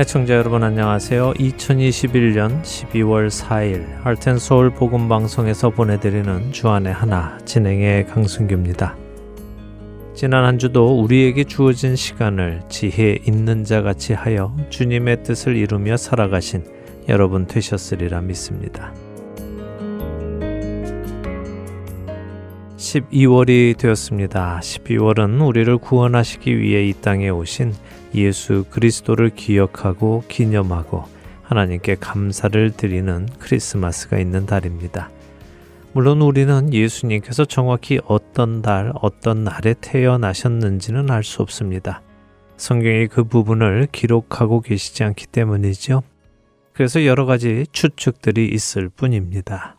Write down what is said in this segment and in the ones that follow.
애청자 여러분 안녕하세요. 2021년 12월 4일 할텐서울 복음 방송에서 보내드리는 주안의 하나 진행의 강순규입니다. 지난 한 주도 우리에게 주어진 시간을 지혜 있는 자 같이 하여 주님의 뜻을 이루며 살아가신 여러분 되셨으리라 믿습니다. 12월이 되었습니다. 12월은 우리를 구원하시기 위해 이 땅에 오신 예수 그리스도를 기억하고 기념하고 하나님께 감사를 드리는 크리스마스가 있는 달입니다. 물론 우리는 예수님께서 정확히 어떤 달, 어떤 날에 태어나셨는지는 알 수 없습니다. 성경이 그 부분을 기록하고 계시지 않기 때문이죠. 그래서 여러 가지 추측들이 있을 뿐입니다.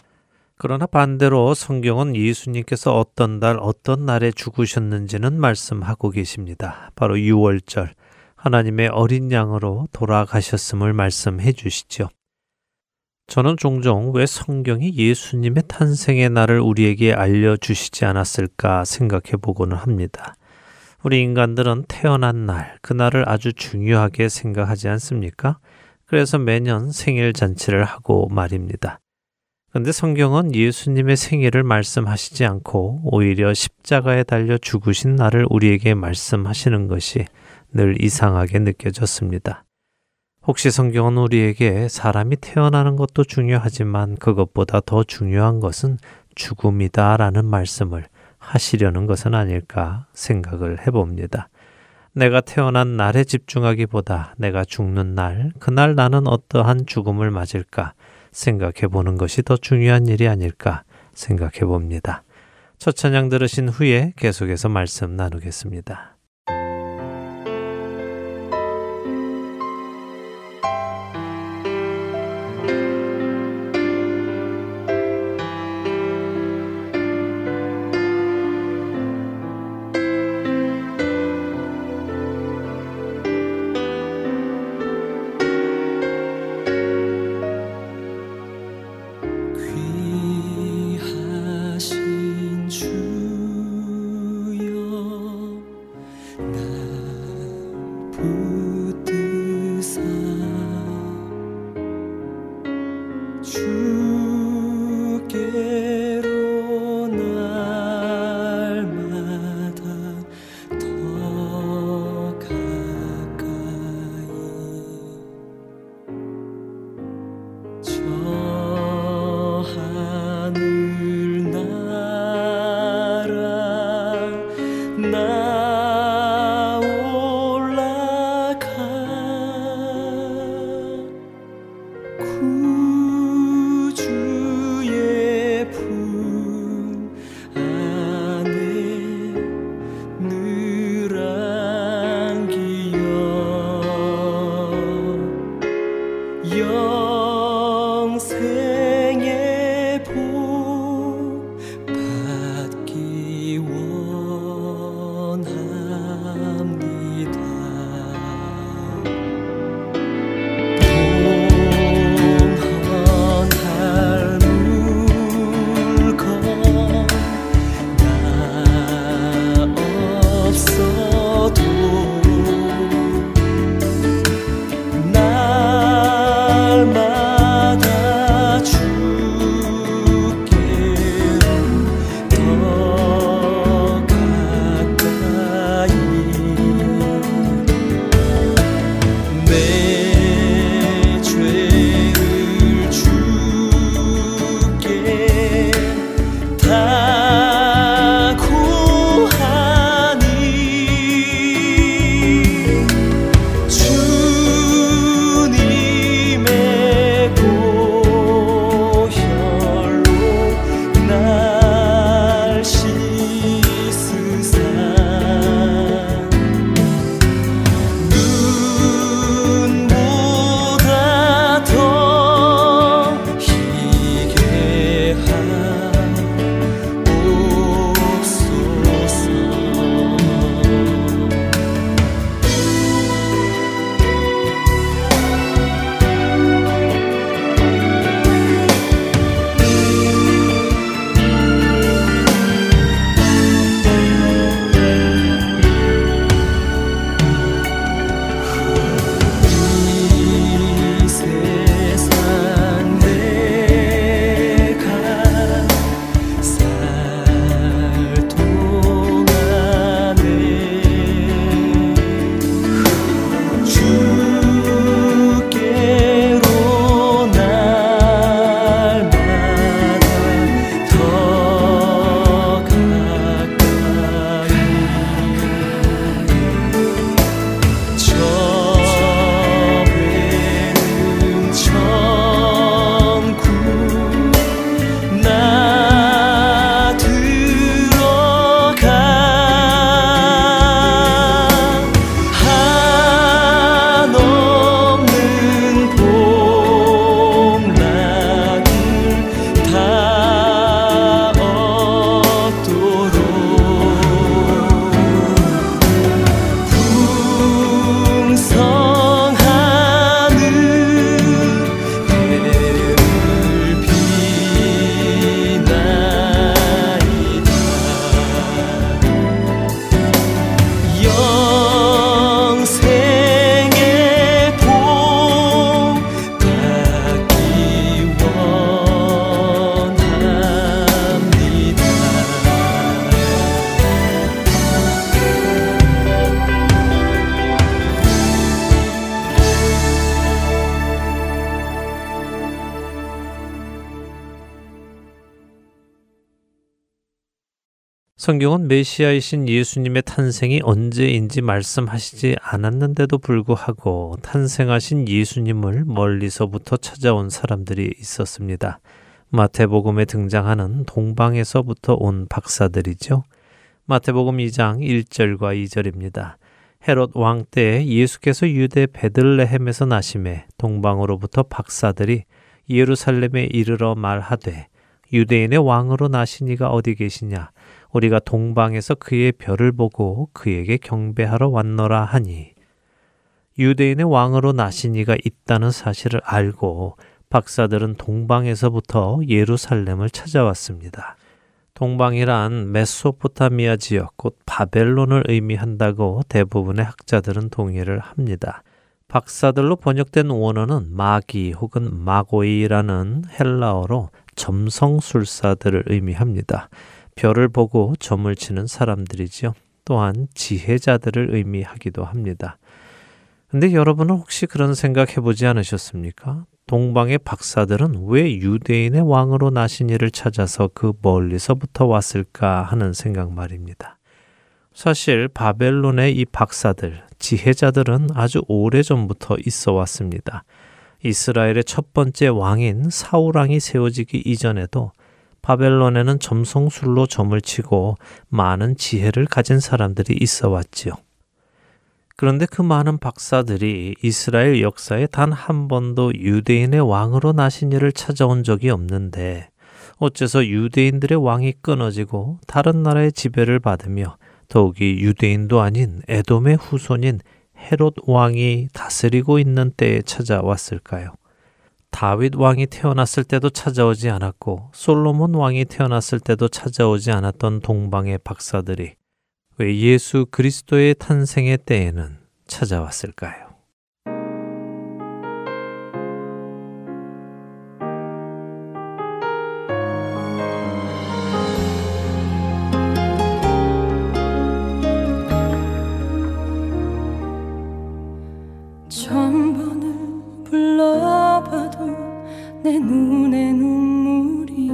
그러나 반대로 성경은 예수님께서 어떤 달, 어떤 날에 죽으셨는지는 말씀하고 계십니다. 바로 6월절, 하나님의 어린 양으로 돌아가셨음을 말씀해 주시죠. 저는 종종 왜 성경이 예수님의 탄생의 날을 우리에게 알려주시지 않았을까 생각해 보고는 합니다. 우리 인간들은 태어난 날, 그날을 아주 중요하게 생각하지 않습니까? 그래서 매년 생일 잔치를 하고 말입니다. 근데 성경은 예수님의 생일을 말씀하시지 않고 오히려 십자가에 달려 죽으신 날을 우리에게 말씀하시는 것이 늘 이상하게 느껴졌습니다. 혹시 성경은 우리에게 사람이 태어나는 것도 중요하지만 그것보다 더 중요한 것은 죽음이다 라는 말씀을 하시려는 것은 아닐까 생각을 해봅니다. 내가 태어난 날에 집중하기보다 내가 죽는 날, 그날 나는 어떠한 죽음을 맞을까 생각해 보는 것이 더 중요한 일이 아닐까 생각해 봅니다. 첫 찬양 들으신 후에 계속해서 말씀 나누겠습니다. 성경은 메시아이신 예수님의 탄생이 언제인지 말씀하시지 않았는데도 불구하고 탄생하신 예수님을 멀리서부터 찾아온 사람들이 있었습니다. 마태복음에 등장하는 동방에서부터 온 박사들이죠. 마태복음 2장 1절과 2절입니다. 헤롯 왕 때에 예수께서 유대 베들레헴에서 나심에 동방으로부터 박사들이 예루살렘에 이르러 말하되 유대인의 왕으로 나시니가 어디 계시냐 우리가 동방에서 그의 별을 보고 그에게 경배하러 왔노라 하니 유대인의 왕으로 나시니가 있다는 사실을 알고 박사들은 동방에서부터 예루살렘을 찾아왔습니다. 동방이란 메소포타미아 지역 곧 바벨론을 의미한다고 대부분의 학자들은 동의를 합니다. 박사들로 번역된 원어는 마기 혹은 마고이라는 헬라어로 점성술사들을 의미합니다. 별을 보고 점을 치는 사람들이지요. 또한 지혜자들을 의미하기도 합니다. 근데 여러분은 혹시 그런 생각 해보지 않으셨습니까? 동방의 박사들은 왜 유대인의 왕으로 나신 이를 찾아서 그 멀리서부터 왔을까 하는 생각 말입니다. 사실 바벨론의 이 박사들, 지혜자들은 아주 오래 전부터 있어 왔습니다. 이스라엘의 첫 번째 왕인 사우랑이 세워지기 이전에도 바벨론에는 점성술로 점을 치고 많은 지혜를 가진 사람들이 있어 왔지요. 그런데 그 많은 박사들이 이스라엘 역사에 단 한 번도 유대인의 왕으로 나신 이를 찾아온 적이 없는데 어째서 유대인들의 왕이 끊어지고 다른 나라의 지배를 받으며 더욱이 유대인도 아닌 에돔의 후손인 헤롯 왕이 다스리고 있는 때에 찾아왔을까요? 다윗 왕이 태어났을 때도 찾아오지 않았고 솔로몬 왕이 태어났을 때도 찾아오지 않았던 동방의 박사들이 왜 예수 그리스도의 탄생의 때에는 찾아왔을까요? 눈에 눈물이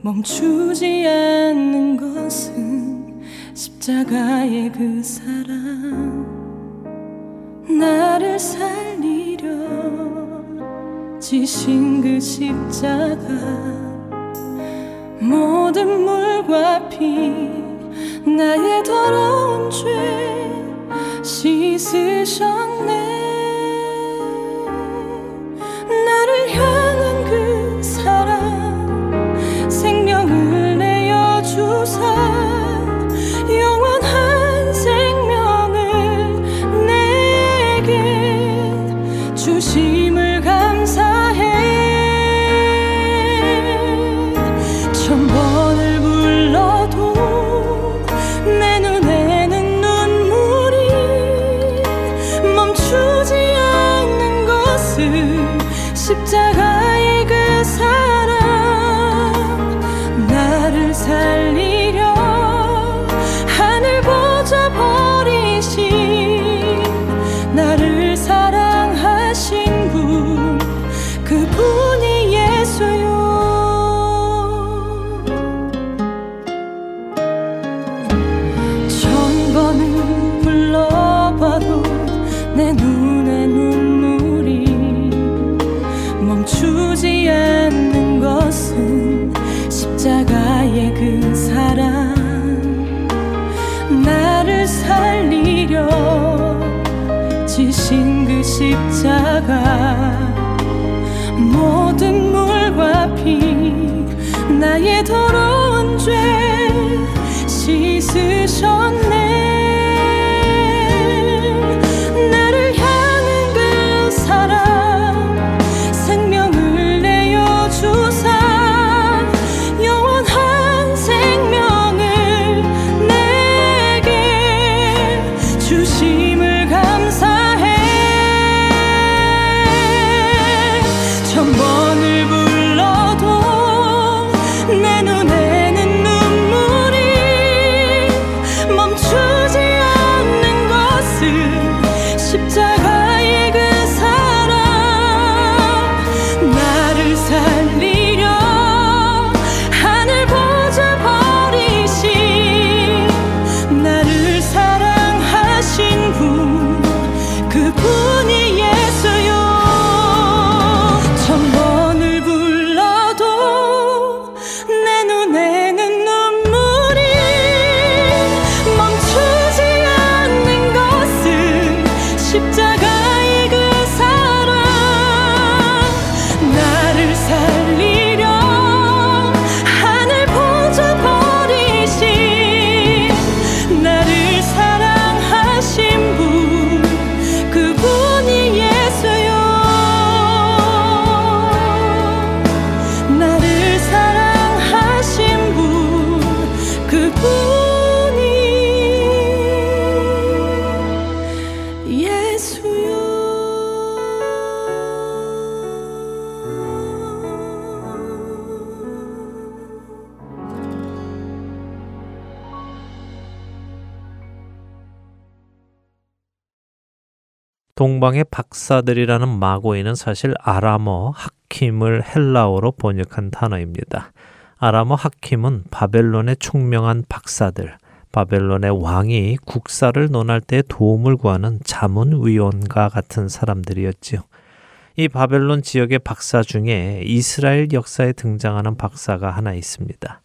멈추지 않는 것은 십자가의 그 사랑. 나를 살리려 지신 그 십자가. 모든 물과 피 나의 더러운 죄 씻으셨네 나를 동방의 박사들이라는 마고인은 사실 아람어 하킴을 헬라어로 번역한 단어입니다. 아람어 하킴은 바벨론의 총명한 박사들, 바벨론의 왕이 국사를 논할 때 도움을 구하는 자문위원과 같은 사람들이었지요. 이 바벨론 지역의 박사 중에 이스라엘 역사에 등장하는 박사가 하나 있습니다.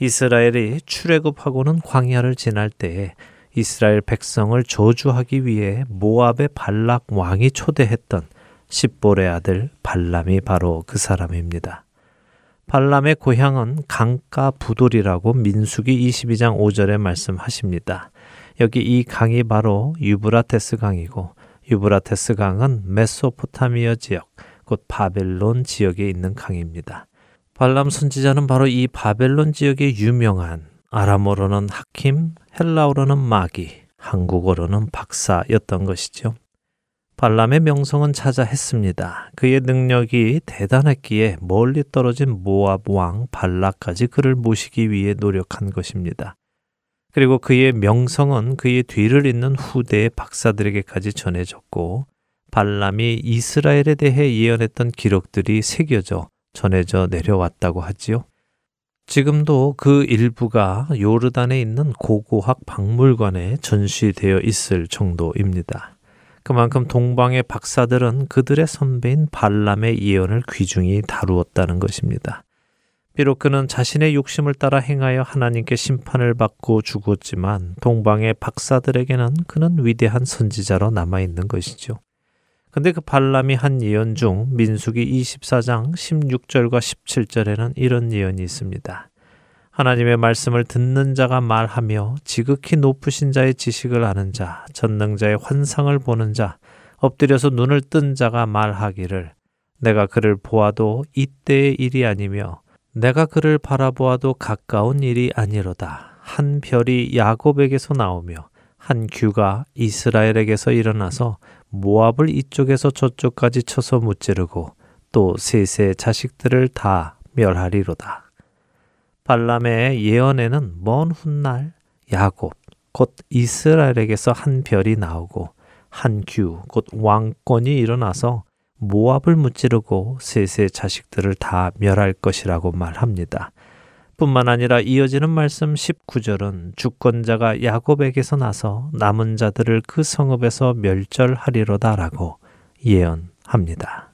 이스라엘이 출애굽하고는 광야를 지날 때에 이스라엘 백성을 저주하기 위해 모압의 발락 왕이 초대했던 십볼의 아들 발람이 바로 그 사람입니다. 발람의 고향은 강가 부돌이라고 민수기 22장 5절에 말씀하십니다. 여기 이 강이 바로 유브라테스 강이고 유브라테스 강은 메소포타미아 지역, 곧 바벨론 지역에 있는 강입니다. 발람 선지자는 바로 이 바벨론 지역의 유명한 아람어로는 하킴, 헬라어로는 마기, 한국어로는 박사였던 것이죠. 발람의 명성은 찾아했습니다. 그의 능력이 대단했기에 멀리 떨어진 모압 왕 발라까지 그를 모시기 위해 노력한 것입니다. 그리고 그의 명성은 그의 뒤를 잇는 후대의 박사들에게까지 전해졌고 발람이 이스라엘에 대해 예언했던 기록들이 새겨져 전해져 내려왔다고 하지요. 지금도 그 일부가 요르단에 있는 고고학 박물관에 전시되어 있을 정도입니다. 그만큼 동방의 박사들은 그들의 선배인 발람의 예언을 귀중히 다루었다는 것입니다. 비록 그는 자신의 욕심을 따라 행하여 하나님께 심판을 받고 죽었지만 동방의 박사들에게는 그는 위대한 선지자로 남아 있는 것이죠. 근데 그 발람이 한 예언 중 민수기 24장 16절과 17절에는 이런 예언이 있습니다. 하나님의 말씀을 듣는 자가 말하며 지극히 높으신 자의 지식을 아는 자, 전능자의 환상을 보는 자, 엎드려서 눈을 뜬 자가 말하기를 내가 그를 보아도 이때의 일이 아니며 내가 그를 바라보아도 가까운 일이 아니로다. 한 별이 야곱에게서 나오며 한 규가 이스라엘에게서 일어나서 모압을 이쪽에서 저쪽까지 쳐서 무찌르고 또 셋의 자식들을 다 멸하리로다. 발람의 예언에는 먼 훗날 야곱 곧 이스라엘에게서 한 별이 나오고 한 규 곧 왕권이 일어나서 모압을 무찌르고 셋의 자식들을 다 멸할 것이라고 말합니다. 뿐만 아니라 이어지는 말씀 19절은 주권자가 야곱에게서 나서 남은 자들을 그 성읍에서 멸절하리로다라고 예언합니다.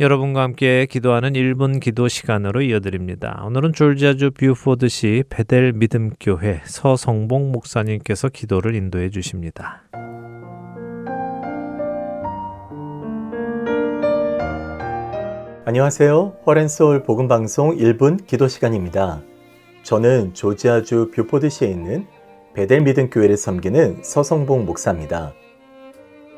여러분과 함께 기도하는 1분 기도 시간으로 이어드립니다. 오늘은 조지아주 뷰포드시 베델 믿음교회 서성봉 목사님께서 기도를 인도해 주십니다. 안녕하세요. 허렌소울 복음방송 1분 기도 시간입니다. 저는 조지아주 뷰포드시에 있는 베델 믿음교회를 섬기는 서성봉 목사입니다.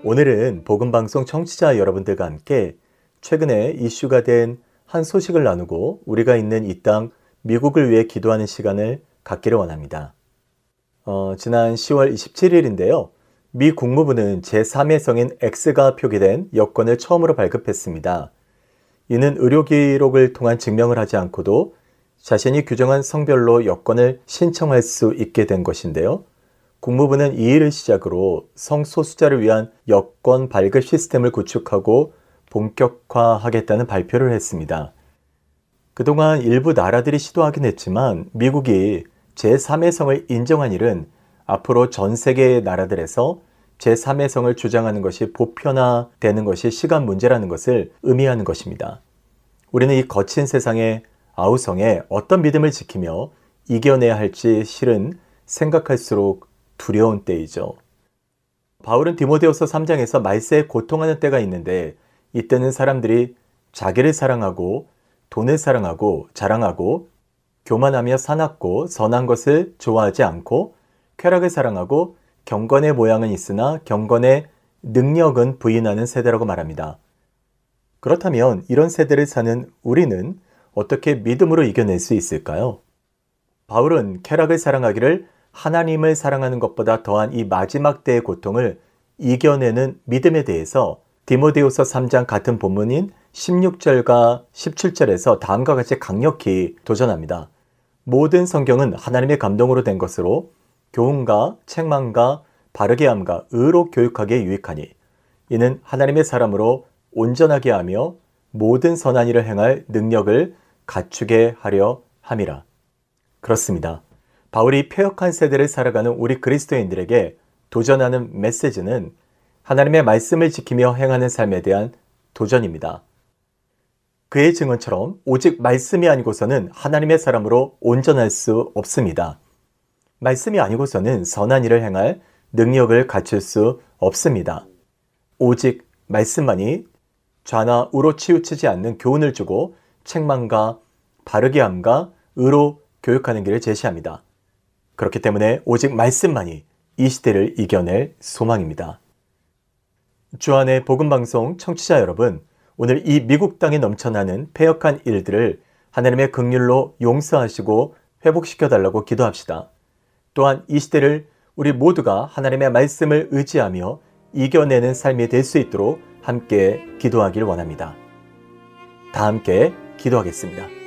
오늘은 복음방송 청취자 여러분들과 함께 최근에 이슈가 된 한 소식을 나누고 우리가 있는 이 땅 미국을 위해 기도하는 시간을 갖기를 원합니다. 어, 지난 10월 27일인데요. 미 국무부는 제3의 성인 X가 표기된 여권을 처음으로 발급했습니다. 이는 의료 기록을 통한 증명을 하지 않고도 자신이 규정한 성별로 여권을 신청할 수 있게 된 것인데요. 국무부는 이 일을 시작으로 성소수자를 위한 여권 발급 시스템을 구축하고 본격화하겠다는 발표를 했습니다. 그동안 일부 나라들이 시도하긴 했지만 미국이 제3의 성을 인정한 일은 앞으로 전 세계의 나라들에서 제3의 성을 주장하는 것이 보편화되는 것이 시간 문제라는 것을 의미하는 것입니다. 우리는 이 거친 세상의 아우성에 어떤 믿음을 지키며 이겨내야 할지 실은 생각할수록 두려운 때이죠. 바울은 디모데후서 3장에서 말세에 고통하는 때가 있는데 이때는 사람들이 자기를 사랑하고 돈을 사랑하고 자랑하고 교만하며 사납고 선한 것을 좋아하지 않고 쾌락을 사랑하고 경건의 모양은 있으나 경건의 능력은 부인하는 세대라고 말합니다. 그렇다면 이런 세대를 사는 우리는 어떻게 믿음으로 이겨낼 수 있을까요? 바울은 쾌락을 사랑하기를 하나님을 사랑하는 것보다 더한 이 마지막 때의 고통을 이겨내는 믿음에 대해서 디모데후서 3장 같은 본문인 16절과 17절에서 다음과 같이 강력히 도전합니다. 모든 성경은 하나님의 감동으로 된 것으로 교훈과 책망과 바르게 함과 의로 교육하기에 유익하니 이는 하나님의 사람으로 온전하게 하며 모든 선한 일을 행할 능력을 갖추게 하려 함이라. 그렇습니다. 바울이 폐역한 세대를 살아가는 우리 그리스도인들에게 도전하는 메시지는 하나님의 말씀을 지키며 행하는 삶에 대한 도전입니다. 그의 증언처럼 오직 말씀이 아니고서는 하나님의 사람으로 온전할 수 없습니다. 말씀이 아니고서는 선한 일을 행할 능력을 갖출 수 없습니다. 오직 말씀만이 좌나 우로 치우치지 않는 교훈을 주고 책망과 바르게 함과 의로 교육하는 길을 제시합니다. 그렇기 때문에 오직 말씀만이 이 시대를 이겨낼 소망입니다. 주안의 복음방송 청취자 여러분, 오늘 이 미국 땅에 넘쳐나는 폐역한 일들을 하나님의 극률로 용서하시고 회복시켜 달라고 기도합시다. 또한 이 시대를 우리 모두가 하나님의 말씀을 의지하며 이겨내는 삶이 될 수 있도록 함께 기도하길 원합니다. 다 함께 기도하겠습니다.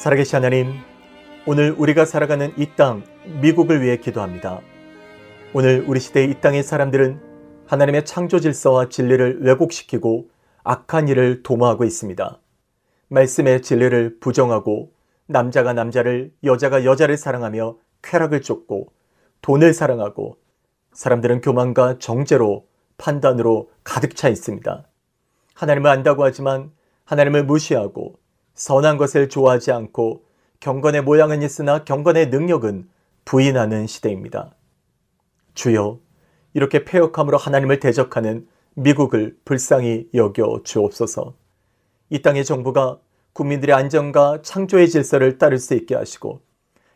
살아계신 하나님, 오늘 우리가 살아가는 이 땅, 미국을 위해 기도합니다. 오늘 우리 시대의 이 땅의 사람들은 하나님의 창조 질서와 진리를 왜곡시키고 악한 일을 도모하고 있습니다. 말씀의 진리를 부정하고 남자가 남자를, 여자가 여자를 사랑하며 쾌락을 쫓고 돈을 사랑하고 사람들은 교만과 정죄로 판단으로 가득 차 있습니다. 하나님을 안다고 하지만 하나님을 무시하고 선한 것을 좋아하지 않고 경건의 모양은 있으나 경건의 능력은 부인하는 시대입니다. 주여, 이렇게 폐역함으로 하나님을 대적하는 미국을 불쌍히 여겨 주옵소서. 이 땅의 정부가 국민들의 안정과 창조의 질서를 따를 수 있게 하시고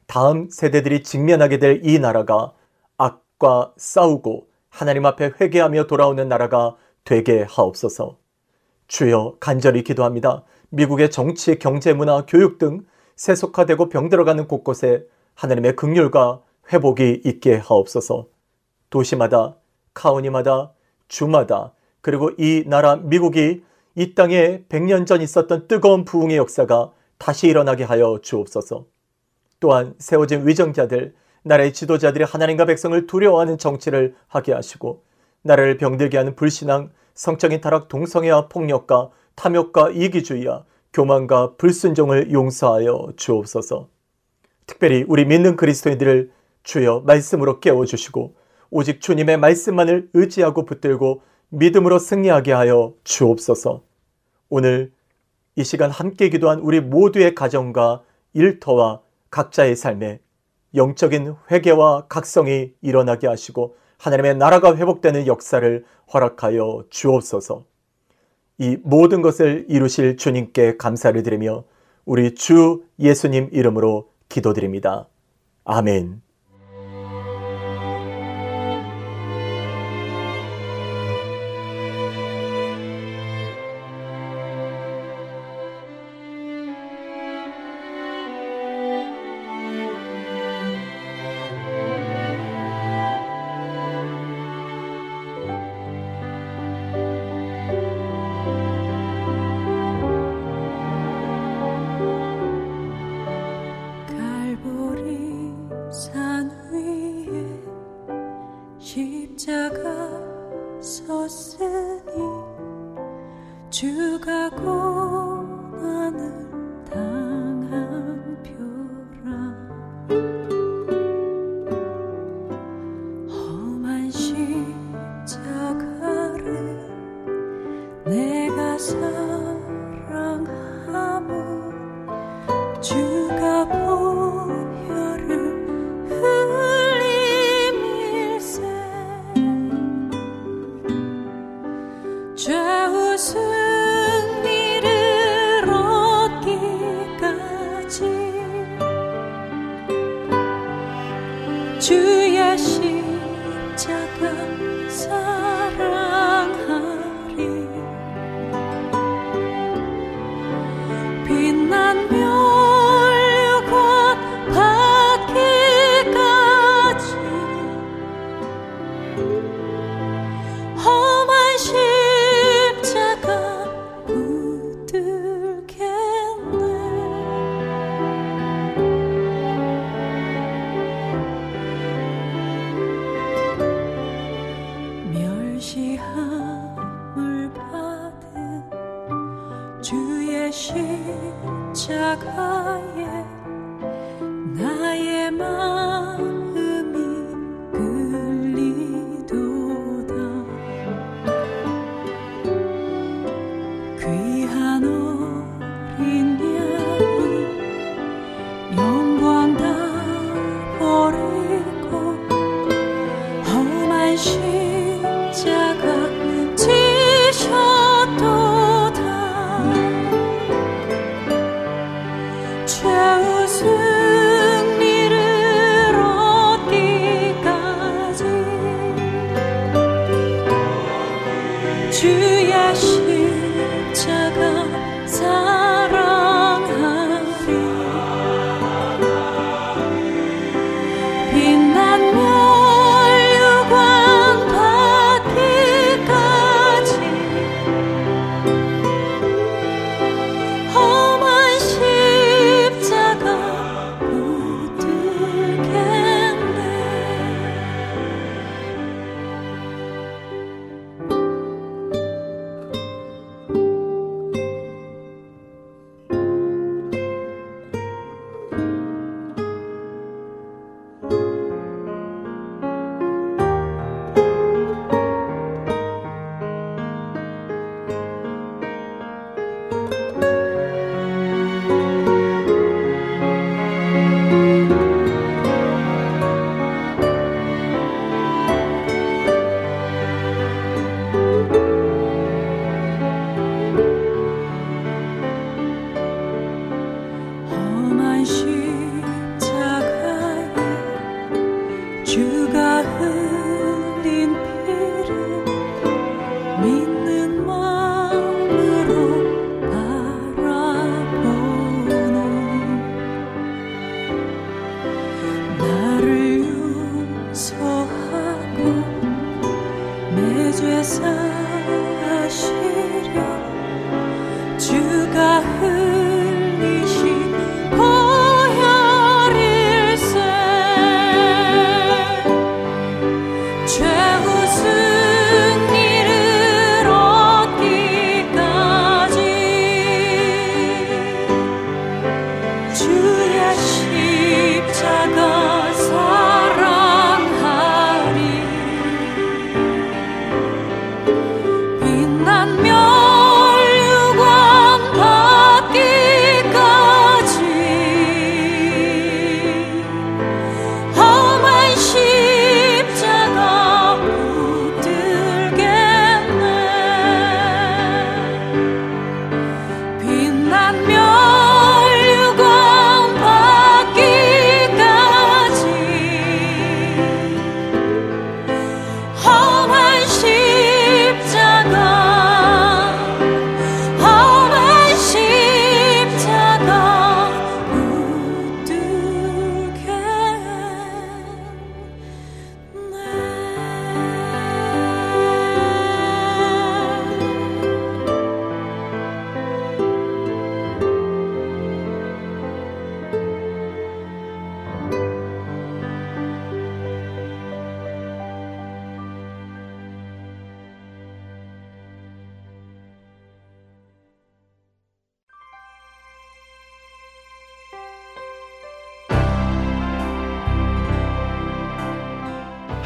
다음 세대들이 직면하게 될 이 나라가 악과 싸우고 하나님 앞에 회개하며 돌아오는 나라가 되게 하옵소서. 주여 간절히 기도합니다. 미국의 정치, 경제, 문화, 교육 등 세속화되고 병들어가는 곳곳에 하나님의 극률과 회복이 있게 하옵소서. 도시마다, 카운티마다, 주마다, 그리고 이 나라 미국이 이 땅에 100년 전 있었던 뜨거운 부흥의 역사가 다시 일어나게 하여 주옵소서. 또한 세워진 위정자들, 나라의 지도자들이 하나님과 백성을 두려워하는 정치를 하게 하시고 나라를 병들게 하는 불신앙, 성적인 타락, 동성애와 폭력과 탐욕과 이기주의와 교만과 불순종을 용서하여 주옵소서. 특별히 우리 믿는 그리스도인들을 주여 말씀으로 깨워주시고 오직 주님의 말씀만을 의지하고 붙들고 믿음으로 승리하게 하여 주옵소서. 오늘 이 시간 함께 기도한 우리 모두의 가정과 일터와 각자의 삶에 영적인 회개와 각성이 일어나게 하시고 하나님의 나라가 회복되는 역사를 허락하여 주옵소서. 이 모든 것을 이루실 주님께 감사를 드리며 우리 주 예수님 이름으로 기도드립니다. 아멘.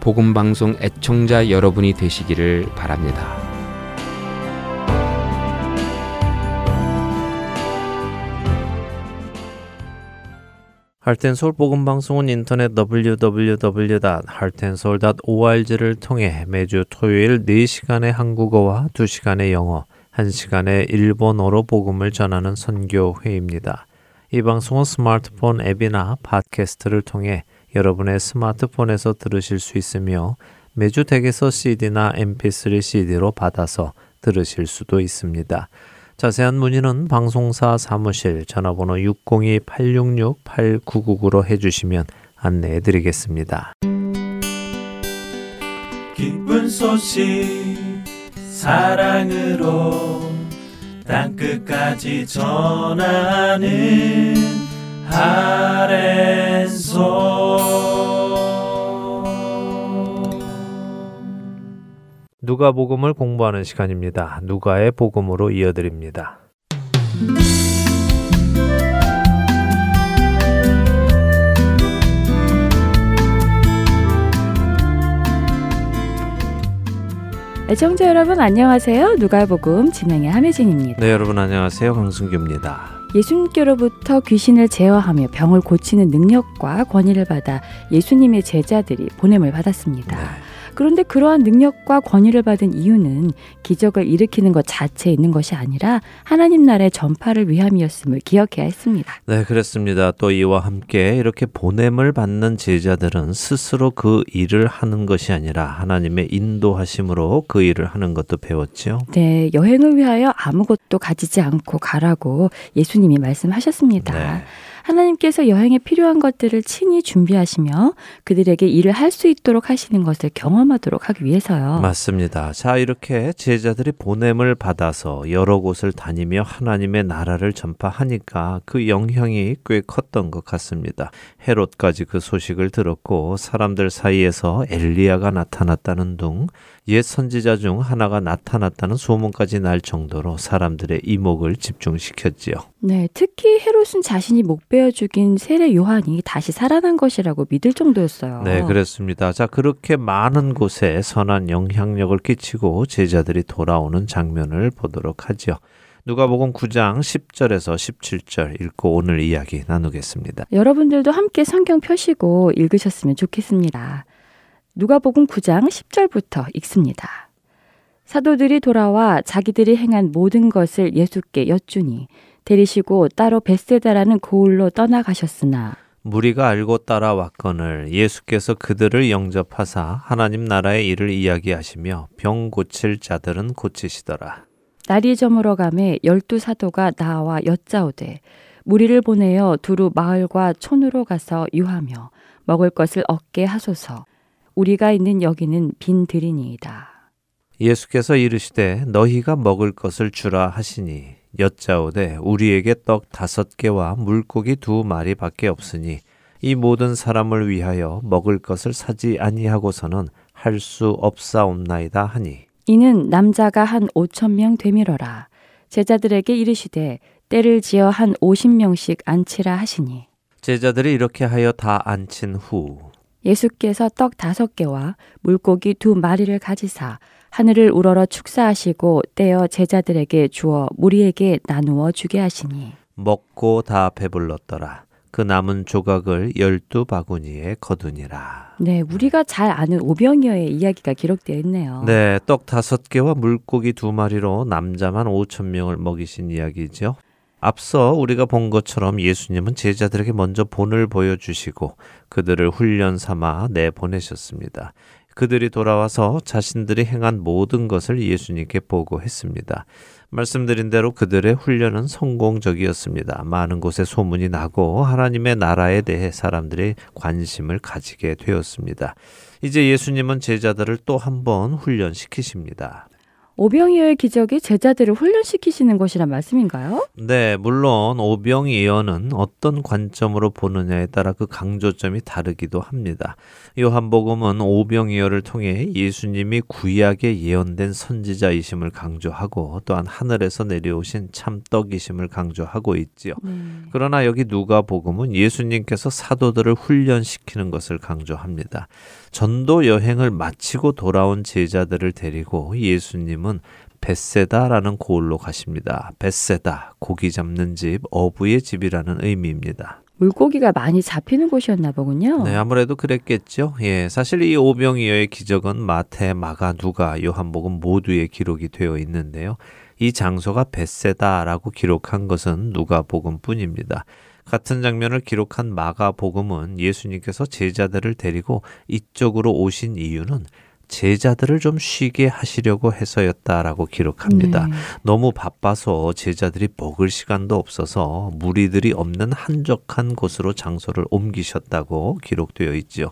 복음 방송 애청자 여러분이 되시기를 바랍니다. 할텐 서울 복음 방송은 인터넷 www.hartenseoul.org를 통해 매주 토요일 4시간의 한국어와 2시간의 영어, 1시간의 일본어로 복음을 전하는 선교회입니다. 이 방송은 스마트폰 앱이나 팟캐스트를 통해 여러분의 스마트폰에서 들으실 수 있으며 매주 댁에서 CD나 MP3 CD로 받아서 들으실 수도 있습니다. 자세한 문의는 방송사 사무실 전화번호 602-866-8999로 해주시면 안내해 드리겠습니다. 기쁜 소식 사랑으로 땅끝까지 전하는 누가 복음을 공부하는 시간입니다. 누가의 복음으로 이어드립니다. 애청자 여러분 안녕하세요. 누가복음 진행의 함혜진입니다. 네, 여러분 안녕하세요. 강승규입니다. 예수님께로부터 귀신을 제어하며 병을 고치는 능력과 권위를 받아 예수님의 제자들이 보냄을 받았습니다. 네. 그런데 그러한 능력과 권위를 받은 이유는 기적을 일으키는 것 자체에 있는 것이 아니라 하나님 나라의 전파를 위함이었음을 기억해야 했습니다. 네, 그렇습니다. 또 이와 함께 이렇게 보냄을 받는 제자들은 스스로 그 일을 하는 것이 아니라 하나님의 인도하심으로 그 일을 하는 것도 배웠죠. 네, 여행을 위하여 아무것도 가지지 않고 가라고 예수님이 말씀하셨습니다. 네. 하나님께서 여행에 필요한 것들을 친히 준비하시며 그들에게 일을 할 수 있도록 하시는 것을 경험하도록 하기 위해서요. 맞습니다. 자, 이렇게 제자들이 보냄을 받아서 여러 곳을 다니며 하나님의 나라를 전파하니까 그 영향이 꽤 컸던 것 같습니다. 헤롯까지 그 소식을 들었고 사람들 사이에서 엘리야가 나타났다는 둥 옛 선지자 중 하나가 나타났다는 소문까지 날 정도로 사람들의 이목을 집중시켰지요. 네, 특히 헤롯은 자신이 못 베어 죽인 세례 요한이 다시 살아난 것이라고 믿을 정도였어요. 네, 그렇습니다. 자, 그렇게 많은 곳에 선한 영향력을 끼치고 제자들이 돌아오는 장면을 보도록 하죠. 누가복음 9장 10절에서 17절 읽고 오늘 이야기 나누겠습니다. 여러분들도 함께 성경 펴시고 읽으셨으면 좋겠습니다. 누가복음 9장 10절부터 읽습니다. 사도들이 돌아와 자기들이 행한 모든 것을 예수께 여쭈니 데리시고 따로 베세다라는 고을로 떠나가셨으나 무리가 알고 따라왔거늘 예수께서 그들을 영접하사 하나님 나라의 일을 이야기하시며 병 고칠 자들은 고치시더라. 날이 저물어 가매 열두 사도가 나와 여짜오되 무리를 보내어 두루 마을과 촌으로 가서 유하며 먹을 것을 얻게 하소서 우리가 있는 여기는 빈 들이니이다. 예수께서 이르시되 너희가 먹을 것을 주라 하시니 여짜오되 우리에게 떡 다섯 개와 물고기 두 마리밖에 없으니 이 모든 사람을 위하여 먹을 것을 사지 아니하고서는 할 수 없사옵나이다 하니. 이는 남자가 한 오천 명 되밀어라. 제자들에게 이르시되 때를 지어 한 오십 명씩 앉히라 하시니. 제자들이 이렇게 하여 다 앉힌 후 예수께서 떡 다섯 개와 물고기 두 마리를 가지사 하늘을 우러러 축사하시고 떼어 제자들에게 주어 무리에게 나누어 주게 하시니 먹고 다 배불렀더라. 그 남은 조각을 열두 바구니에 거두니라. 네, 우리가 잘 아는 오병이어의 이야기가 기록되어 있네요. 네, 떡 다섯 개와 물고기 두 마리로 남자만 오천 명을 먹이신 이야기죠. 앞서 우리가 본 것처럼 예수님은 제자들에게 먼저 본을 보여주시고 그들을 훈련 삼아 내보내셨습니다. 그들이 돌아와서 자신들이 행한 모든 것을 예수님께 보고했습니다. 말씀드린 대로 그들의 훈련은 성공적이었습니다. 많은 곳에 소문이 나고 하나님의 나라에 대해 사람들이 관심을 가지게 되었습니다. 이제 예수님은 제자들을 또 한 번 훈련시키십니다. 오병이어의 기적이 제자들을 훈련시키시는 것이란 말씀인가요? 네, 물론 오병이어는 어떤 관점으로 보느냐에 따라 그 강조점이 다르기도 합니다. 요한복음은 오병이어를 통해 예수님이 구약에 예언된 선지자이심을 강조하고 또한 하늘에서 내려오신 참떡이심을 강조하고 있지요. 네. 그러나 여기 누가복음은 예수님께서 사도들을 훈련시키는 것을 강조합니다. 전도 여행을 마치고 돌아온 제자들을 데리고 예수님은 베세다라는 고을로 가십니다. 베세다, 고기 잡는 집, 어부의 집이라는 의미입니다. 물고기가 많이 잡히는 곳이었나 보군요. 네, 아무래도 그랬겠죠. 예, 사실 이 오병이어의 기적은 마태, 마가, 누가, 요한복음 모두에 기록이 되어 있는데요. 이 장소가 베세다라고 기록한 것은 누가복음뿐입니다. 같은 장면을 기록한 마가복음은 예수님께서 제자들을 데리고 이쪽으로 오신 이유는 제자들을 좀 쉬게 하시려고 해서였다라고 기록합니다. 네. 너무 바빠서 제자들이 먹을 시간도 없어서 무리들이 없는 한적한 곳으로 장소를 옮기셨다고 기록되어 있지요.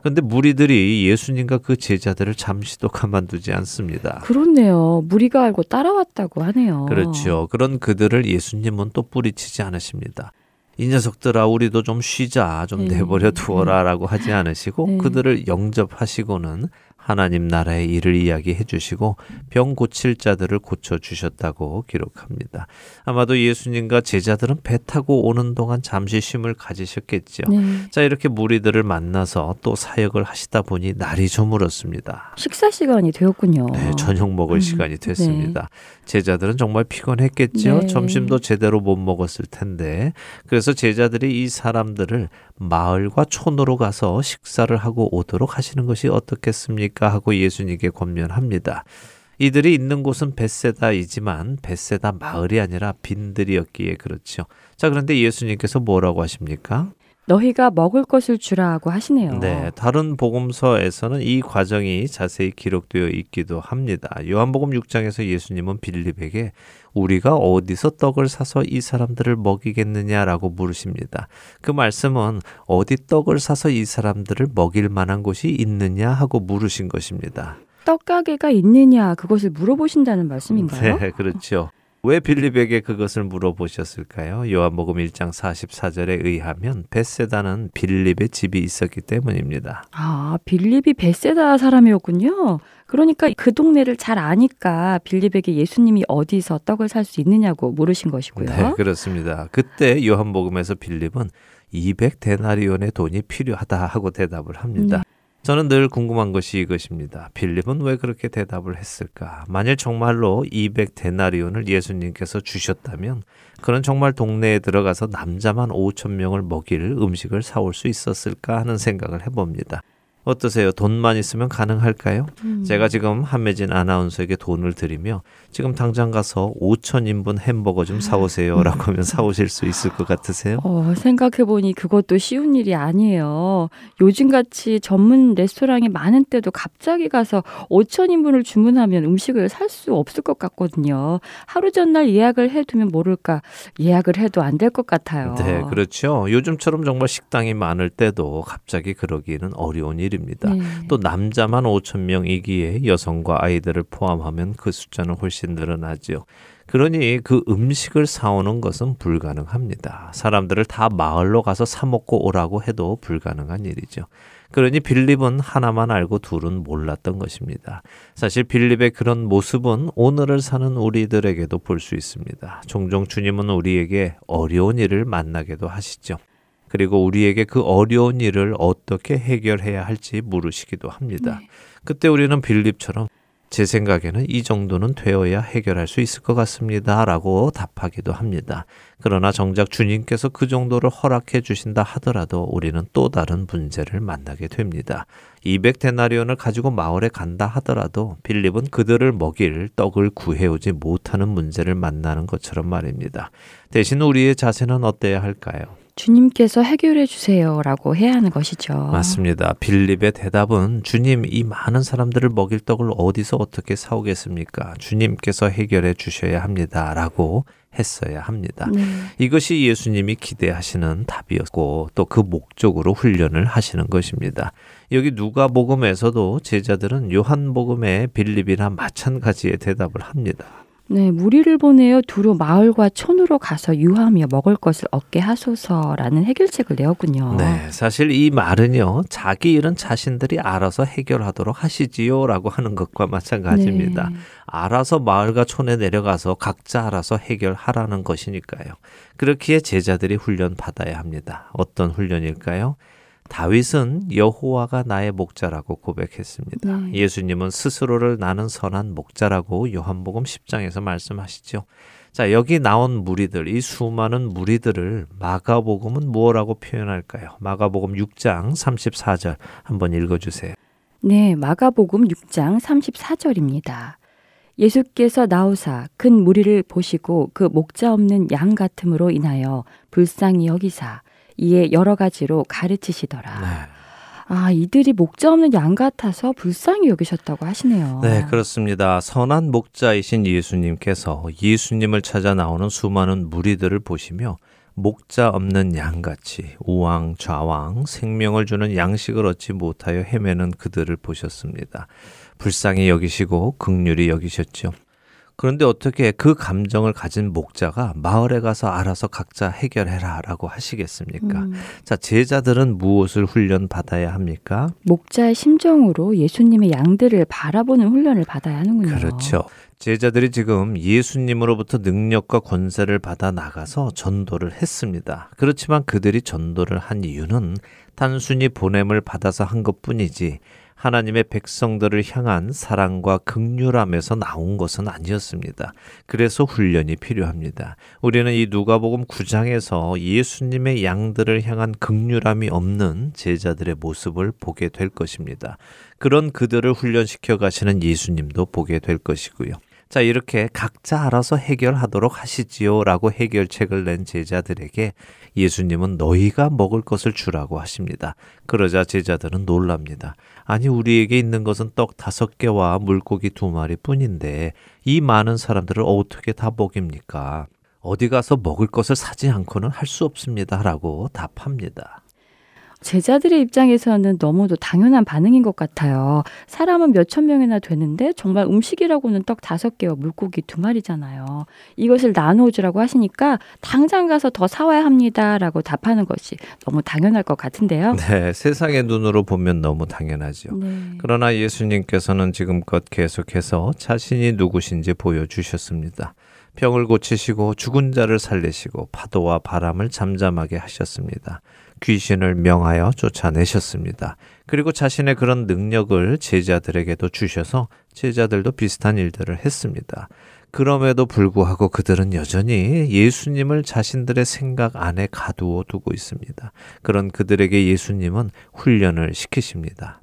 그런데 무리들이 예수님과 그 제자들을 잠시도 가만두지 않습니다. 그렇네요. 무리가 알고 따라왔다고 하네요. 그렇죠. 그런 그들을 예수님은 또 뿌리치지 않으십니다. 이 녀석들아 우리도 좀 쉬자 좀 네. 내버려 두어라라고 하지 않으시고 네. 그들을 영접하시고는 하나님 나라의 일을 이야기해 주시고 병 고칠 자들을 고쳐 주셨다고 기록합니다. 아마도 예수님과 제자들은 배 타고 오는 동안 잠시 쉼을 가지셨겠죠. 네. 자 이렇게 무리들을 만나서 또 사역을 하시다 보니 날이 저물었습니다. 식사 시간이 되었군요. 네, 저녁 먹을 음, 시간이 됐습니다. 제자들은 정말 피곤했겠죠. 네. 점심도 제대로 못 먹었을 텐데. 그래서 제자들이 이 사람들을 마을과 촌으로 가서 식사를 하고 오도록 하시는 것이 어떻겠습니까? 하고 예수님께 권면합니다. 이들이 있는 곳은 벳세다이지만 벳세다 마을이 아니라 빈들이었기에 그렇죠. 자, 그런데 예수님께서 뭐라고 하십니까? 너희가 먹을 것을 주라 하고 하시네요. 네, 다른 복음서에서는 이 과정이 자세히 기록되어 있기도 합니다. 요한복음 6장에서 예수님은 빌립에게 우리가 어디서 떡을 사서 이 사람들을 먹이겠느냐라고 물으십니다. 그 말씀은 어디 떡을 사서 이 사람들을 먹일 만한 곳이 있느냐 하고 물으신 것입니다. 떡가게가 있느냐 그것을 물어보신다는 말씀인가요? 네, 그렇죠. 왜 빌립에게 그것을 물어보셨을까요? 요한복음 1장 44절에 의하면 베세다는 빌립의 집이 있었기 때문입니다. 아, 빌립이 베세다 사람이었군요. 그러니까 그 동네를 잘 아니까 빌립에게 예수님이 어디서 떡을 살 수 있느냐고 물으신 것이고요. 네, 그렇습니다. 그때 요한복음에서 빌립은 200데나리온의 돈이 필요하다 하고 대답을 합니다. 네. 저는 늘 궁금한 것이 이것입니다. 빌립은 왜 그렇게 대답을 했을까? 만일 정말로 200데나리온을 예수님께서 주셨다면 그는 정말 동네에 들어가서 남자만 5천 명을 먹일 음식을 사올 수 있었을까 하는 생각을 해봅니다. 어떠세요? 돈만 있으면 가능할까요? 음. 제가 지금 한매진 아나운서에게 돈을 드리며 지금 당장 가서 5천 인분 햄버거 좀 사오세요라고 하면 사오실 수 있을 것 같으세요? 어, 생각해보니 그것도 쉬운 일이 아니에요. 요즘같이 전문 레스토랑이 많은 때도 갑자기 가서 5천 인분을 주문하면 음식을 살 수 없을 것 같거든요. 하루 전날 예약을 해두면 모를까 예약을 해도 안 될 것 같아요. 네, 그렇죠. 요즘처럼 정말 식당이 많을 때도 갑자기 그러기는 어려운 일입니다. 네. 또 남자만 5천 명이기에 여성과 아이들을 포함하면 그 숫자는 훨씬 늘어나죠. 그러니 그 음식을 사오는 것은 불가능합니다. 사람들을 다 마을로 가서 사 먹고 오라고 해도 불가능한 일이죠. 그러니 빌립은 하나만 알고 둘은 몰랐던 것입니다. 사실 빌립의 그런 모습은 오늘을 사는 우리들에게도 볼 수 있습니다. 종종 주님은 우리에게 어려운 일을 만나게도 하시죠. 그리고 우리에게 그 어려운 일을 어떻게 해결해야 할지 물으시기도 합니다. 그때 우리는 빌립처럼 제 생각에는 이 정도는 되어야 해결할 수 있을 것 같습니다. 라고 답하기도 합니다. 그러나 정작 주님께서 그 정도를 허락해 주신다 하더라도 우리는 또 다른 문제를 만나게 됩니다. 200데나리온을 가지고 마을에 간다 하더라도 빌립은 그들을 먹일 떡을 구해오지 못하는 문제를 만나는 것처럼 말입니다. 대신 우리의 자세는 어때야 할까요? 주님께서 해결해 주세요라고 해야 하는 것이죠. 맞습니다. 빌립의 대답은 주님 이 많은 사람들을 먹일 떡을 어디서 어떻게 사오겠습니까? 주님께서 해결해 주셔야 합니다라고 했어야 합니다. 네. 이것이 예수님이 기대하시는 답이었고 또 그 목적으로 훈련을 하시는 것입니다. 여기 누가복음에서도 제자들은 요한복음의 빌립이나 마찬가지의 대답을 합니다. 네, 무리를 보내어 두루 마을과 촌으로 가서 유하며 먹을 것을 얻게 하소서라는 해결책을 내었군요. 네, 사실 이 말은요, 자기 일은 자신들이 알아서 해결하도록 하시지요라고 하는 것과 마찬가지입니다. 네. 알아서 마을과 촌에 내려가서 각자 알아서 해결하라는 것이니까요. 그렇기에 제자들이 훈련 받아야 합니다. 어떤 훈련일까요? 다윗은 여호와가 나의 목자라고 고백했습니다. 네. 예수님은 스스로를 나는 선한 목자라고 요한복음 10장에서 말씀하시죠. 자, 여기 나온 무리들, 이 수많은 무리들을 마가복음은 무엇라고 표현할까요? 마가복음 6장 34절 한번 읽어 주세요. 네, 마가복음 6장 34절입니다. 예수께서 나오사 큰 무리를 보시고 그 목자 없는 양 같음으로 인하여 불쌍히 여기사 이에 여러 가지로 가르치시더라. 네. 아, 이들이 목자 없는 양 같아서 불쌍히 여기셨다고 하시네요. 네, 그렇습니다. 선한 목자이신 예수님께서 예수님을 찾아 나오는 수많은 무리들을 보시며 목자 없는 양같이 우왕 좌왕 생명을 주는 양식을 얻지 못하여 헤매는 그들을 보셨습니다. 불쌍히 여기시고 극률이 여기셨죠. 그런데 어떻게 그 감정을 가진 목자가 마을에 가서 알아서 각자 해결해라 라고 하시겠습니까? 음, 자, 제자들은 무엇을 훈련 받아야 합니까? 목자의 심정으로 예수님의 양들을 바라보는 훈련을 받아야 하는군요. 그렇죠. 제자들이 지금 예수님으로부터 능력과 권세를 받아 나가서 전도를 했습니다. 그렇지만 그들이 전도를 한 이유는 단순히 보냄을 받아서 한 것 뿐이지 하나님의 백성들을 향한 사랑과 극률함에서 나온 것은 아니었습니다. 그래서 훈련이 필요합니다. 우리는 이 누가복음 9장에서 예수님의 양들을 향한 극률함이 없는 제자들의 모습을 보게 될 것입니다. 그런 그들을 훈련시켜 가시는 예수님도 보게 될 것이고요. 자, 이렇게 각자 알아서 해결하도록 하시지요. 라고 해결책을 낸 제자들에게 예수님은 너희가 먹을 것을 주라고 하십니다. 그러자 제자들은 놀랍니다. 아니, 우리에게 있는 것은 떡 다섯 개와 물고기 두 마리 뿐인데 이 많은 사람들을 어떻게 다 먹입니까? 어디 가서 먹을 것을 사지 않고는 할 수 없습니다. 라고 답합니다. 제자들의 입장에서는 너무도 당연한 반응인 것 같아요. 사람은 몇천 명이나 되는데 정말 음식이라고는 떡 다섯 개와 물고기 두 마리잖아요. 이것을 나누어 주라고 하시니까 당장 가서 더 사와야 합니다라고 답하는 것이 너무 당연할 것 같은데요. 네, 세상의 눈으로 보면 너무 당연하죠. 네. 그러나 예수님께서는 지금껏 계속해서 자신이 누구신지 보여주셨습니다. 병을 고치시고 죽은 자를 살리시고 파도와 바람을 잠잠하게 하셨습니다. 귀신을 명하여 쫓아내셨습니다. 그리고 자신의 그런 능력을 제자들에게도 주셔서 제자들도 비슷한 일들을 했습니다. 그럼에도 불구하고 그들은 여전히 예수님을 자신들의 생각 안에 가두어 두고 있습니다. 그런 그들에게 예수님은 훈련을 시키십니다.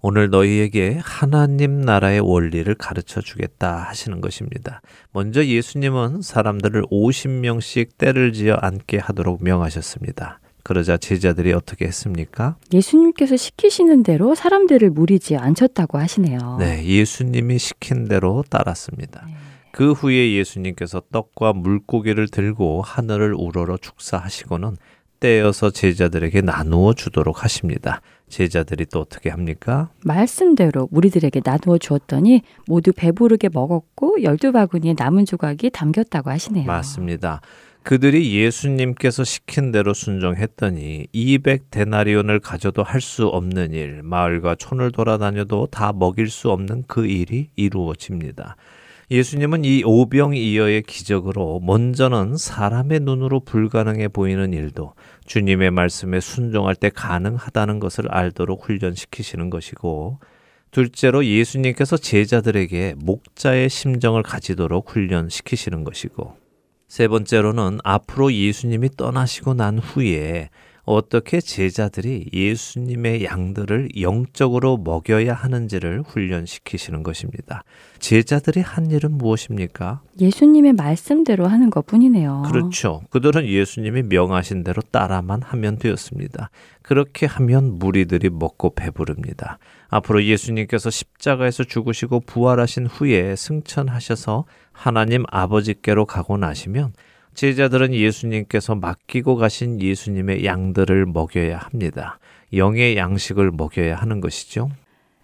오늘 너희에게 하나님 나라의 원리를 가르쳐 주겠다 하시는 것입니다. 먼저 예수님은 사람들을 50명씩 때를 지어 앉게 하도록 명하셨습니다. 그러자 제자들이 어떻게 했습니까? 예수님께서 시키시는 대로 사람들을 무리지 않쳤다고 하시네요. 네, 예수님이 시킨 대로 따랐습니다. 네. 그 후에 예수님께서 떡과 물고기를 들고 하늘을 우러러 축사하시고는 떼어서 제자들에게 나누어 주도록 하십니다. 제자들이 또 어떻게 합니까? 말씀대로 무리들에게 나누어 주었더니 모두 배부르게 먹었고 열두 바구니에 남은 조각이 담겼다고 하시네요. 맞습니다. 그들이 예수님께서 시킨 대로 순종했더니 200 데나리온을 가져도 할 수 없는 일, 마을과 촌을 돌아다녀도 다 먹일 수 없는 그 일이 이루어집니다. 예수님은 이 오병이어의 기적으로 먼저는 사람의 눈으로 불가능해 보이는 일도 주님의 말씀에 순종할 때 가능하다는 것을 알도록 훈련시키시는 것이고 둘째로 예수님께서 제자들에게 목자의 심정을 가지도록 훈련시키시는 것이고 세 번째로는 앞으로 예수님이 떠나시고 난 후에 어떻게 제자들이 예수님의 양들을 영적으로 먹여야 하는지를 훈련시키시는 것입니다. 제자들이 한 일은 무엇입니까? 예수님의 말씀대로 하는 것 뿐이네요. 그렇죠. 그들은 예수님이 명하신 대로 따라만 하면 되었습니다. 그렇게 하면 무리들이 먹고 배부릅니다. 앞으로 예수님께서 십자가에서 죽으시고 부활하신 후에 승천하셔서 하나님 아버지께로 가고 나시면 제자들은 예수님께서 맡기고 가신 예수님의 양들을 먹여야 합니다. 영의 양식을 먹여야 하는 것이죠.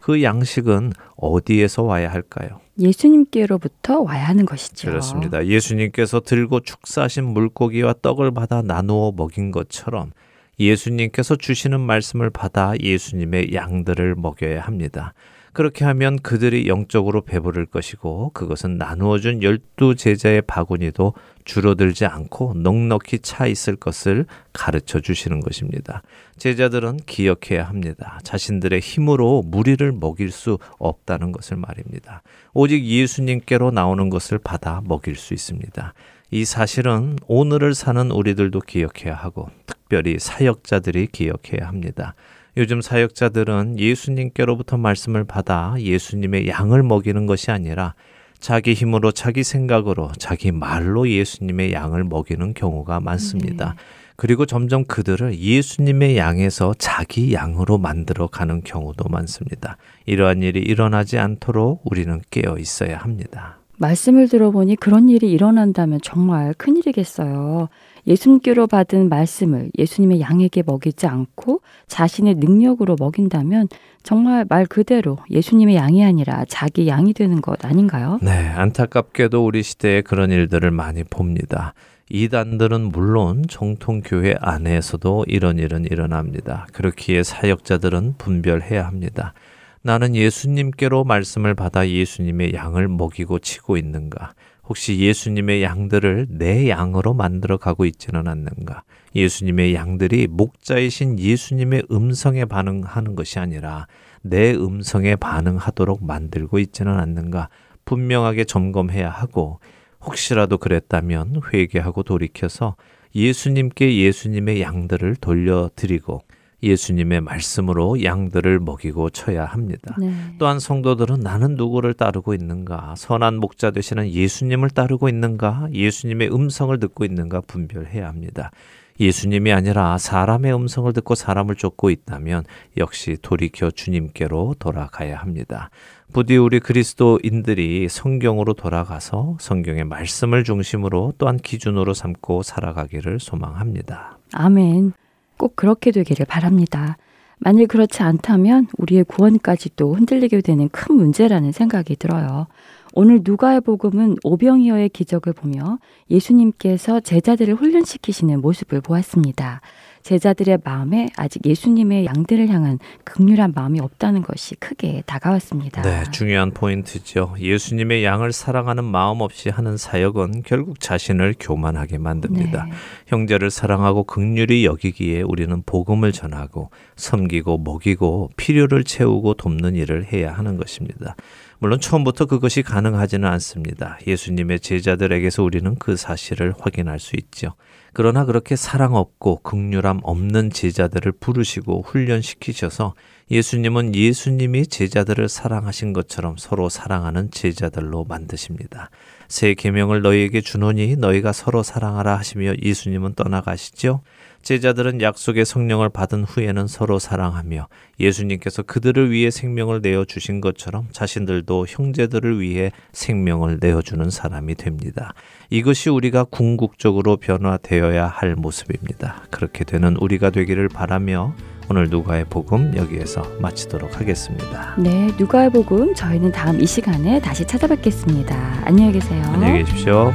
그 양식은 어디에서 와야 할까요? 예수님께로부터 와야 하는 것이죠. 그렇습니다. 예수님께서 들고 축사하신 물고기와 떡을 받아 나누어 먹인 것처럼 예수님께서 주시는 말씀을 받아 예수님의 양들을 먹여야 합니다. 그렇게 하면 그들이 영적으로 배부를 것이고 그것은 나누어 준 열두 제자의 바구니도 줄어들지 않고 넉넉히 차 있을 것을 가르쳐 주시는 것입니다. 제자들은 기억해야 합니다. 자신들의 힘으로 무리를 먹일 수 없다는 것을 말입니다. 오직 예수님께로 나오는 것을 받아 먹일 수 있습니다. 이 사실은 오늘을 사는 우리들도 기억해야 하고 특별히 사역자들이 기억해야 합니다. 요즘 사역자들은 예수님께로부터 말씀을 받아 예수님의 양을 먹이는 것이 아니라 자기 힘으로 자기 생각으로 자기 말로 예수님의 양을 먹이는 경우가 많습니다. 네. 그리고 점점 그들을 예수님의 양에서 자기 양으로 만들어 가는 경우도 많습니다. 이러한 일이 일어나지 않도록 우리는 깨어 있어야 합니다. 말씀을 들어보니 그런 일이 일어난다면 정말 큰일이겠어요. 예수님께로 받은 말씀을 예수님의 양에게 먹이지 않고 자신의 능력으로 먹인다면 정말 말 그대로 예수님의 양이 아니라 자기 양이 되는 것 아닌가요? 네, 안타깝게도 우리 시대에 그런 일들을 많이 봅니다. 이단들은 물론 정통교회 안에서도 이런 일은 일어납니다. 그렇기에 사역자들은 분별해야 합니다. 나는 예수님께로 말씀을 받아 예수님의 양을 먹이고 치고 있는가? 혹시 예수님의 양들을 내 양으로 만들어 가고 있지는 않는가? 예수님의 양들이 목자이신 예수님의 음성에 반응하는 것이 아니라 내 음성에 반응하도록 만들고 있지는 않는가? 분명하게 점검해야 하고 혹시라도 그랬다면 회개하고 돌이켜서 예수님께 예수님의 양들을 돌려드리고 예수님의 말씀으로 양들을 먹이고 쳐야 합니다. 네. 또한 성도들은 나는 누구를 따르고 있는가? 선한 목자 되시는 예수님을 따르고 있는가? 예수님의 음성을 듣고 있는가 분별해야 합니다. 예수님이 아니라 사람의 음성을 듣고 사람을 쫓고 있다면 역시 돌이켜 주님께로 돌아가야 합니다. 부디 우리 그리스도인들이 성경으로 돌아가서 성경의 말씀을 중심으로 또한 기준으로 삼고 살아가기를 소망합니다. 아멘. 꼭 그렇게 되기를 바랍니다. 만일 그렇지 않다면 우리의 구원까지도 흔들리게 되는 큰 문제라는 생각이 들어요. 오늘 누가의 복음은 오병이어의 기적을 보며 예수님께서 제자들을 훈련시키시는 모습을 보았습니다. 제자들의 마음에 아직 예수님의 양들을 향한 극률한 마음이 없다는 것이 크게 다가왔습니다. 네, 중요한 포인트죠. 예수님의 양을 사랑하는 마음 없이 하는 사역은 결국 자신을 교만하게 만듭니다. 네. 형제를 사랑하고 극률이 여기기에 우리는 복음을 전하고 섬기고 먹이고 필요를 채우고 돕는 일을 해야 하는 것입니다. 물론 처음부터 그것이 가능하지는 않습니다. 예수님의 제자들에게서 우리는 그 사실을 확인할 수 있죠. 그러나 그렇게 사랑 없고 극률함 없는 제자들을 부르시고 훈련시키셔서 예수님은 예수님이 제자들을 사랑하신 것처럼 서로 사랑하는 제자들로 만드십니다. 새 계명을 너희에게 주노니 너희가 서로 사랑하라 하시며 예수님은 떠나가시죠. 제자들은 약속의 성령을 받은 후에는 서로 사랑하며 예수님께서 그들을 위해 생명을 내어 주신 것처럼 자신들도 형제들을 위해 생명을 내어 주는 사람이 됩니다. 이것이 우리가 궁극적으로 변화되어야 할 모습입니다. 그렇게 되는 우리가 되기를 바라며 오늘 누가의 복음 여기에서 마치도록 하겠습니다. 네, 누가의 복음 저희는 다음 이 시간에 다시 찾아뵙겠습니다. 안녕히 계세요. 안녕히 계십시오.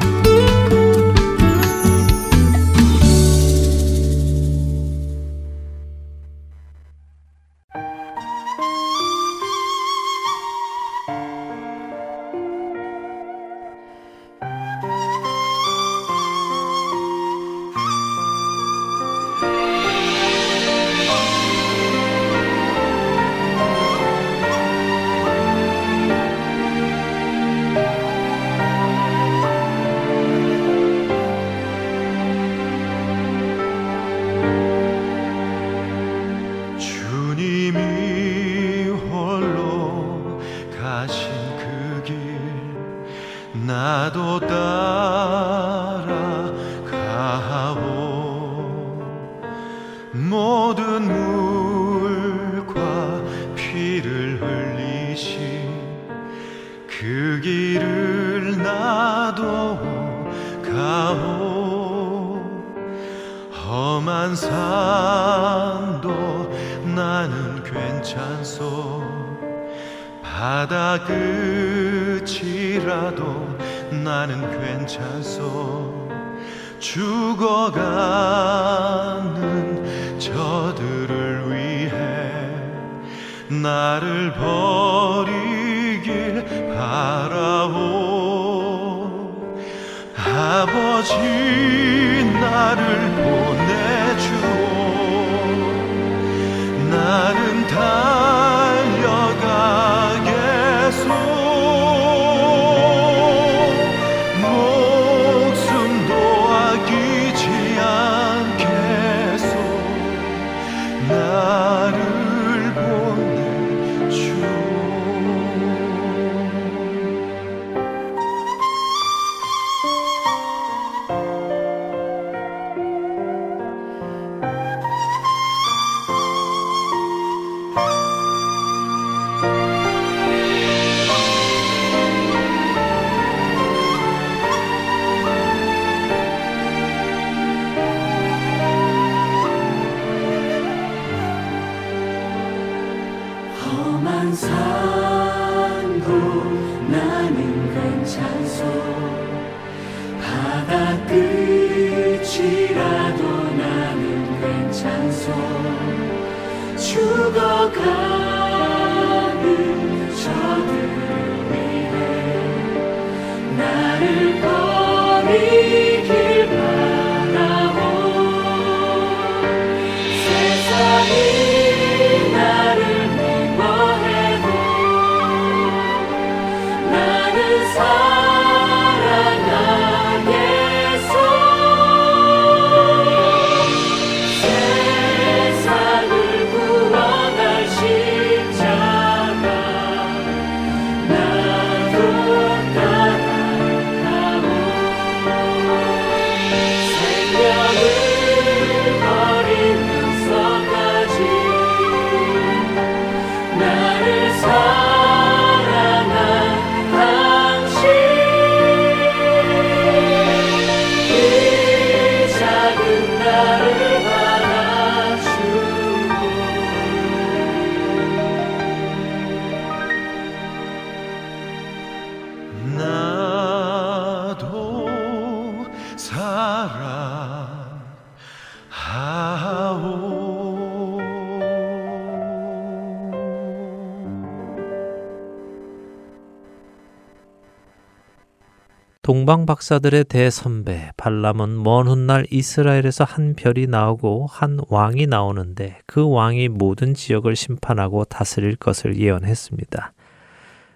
동방 박사들의 대선배 발람은 먼 훗날 이스라엘에서 한 별이 나오고 한 왕이 나오는데 그 왕이 모든 지역을 심판하고 다스릴 것을 예언했습니다.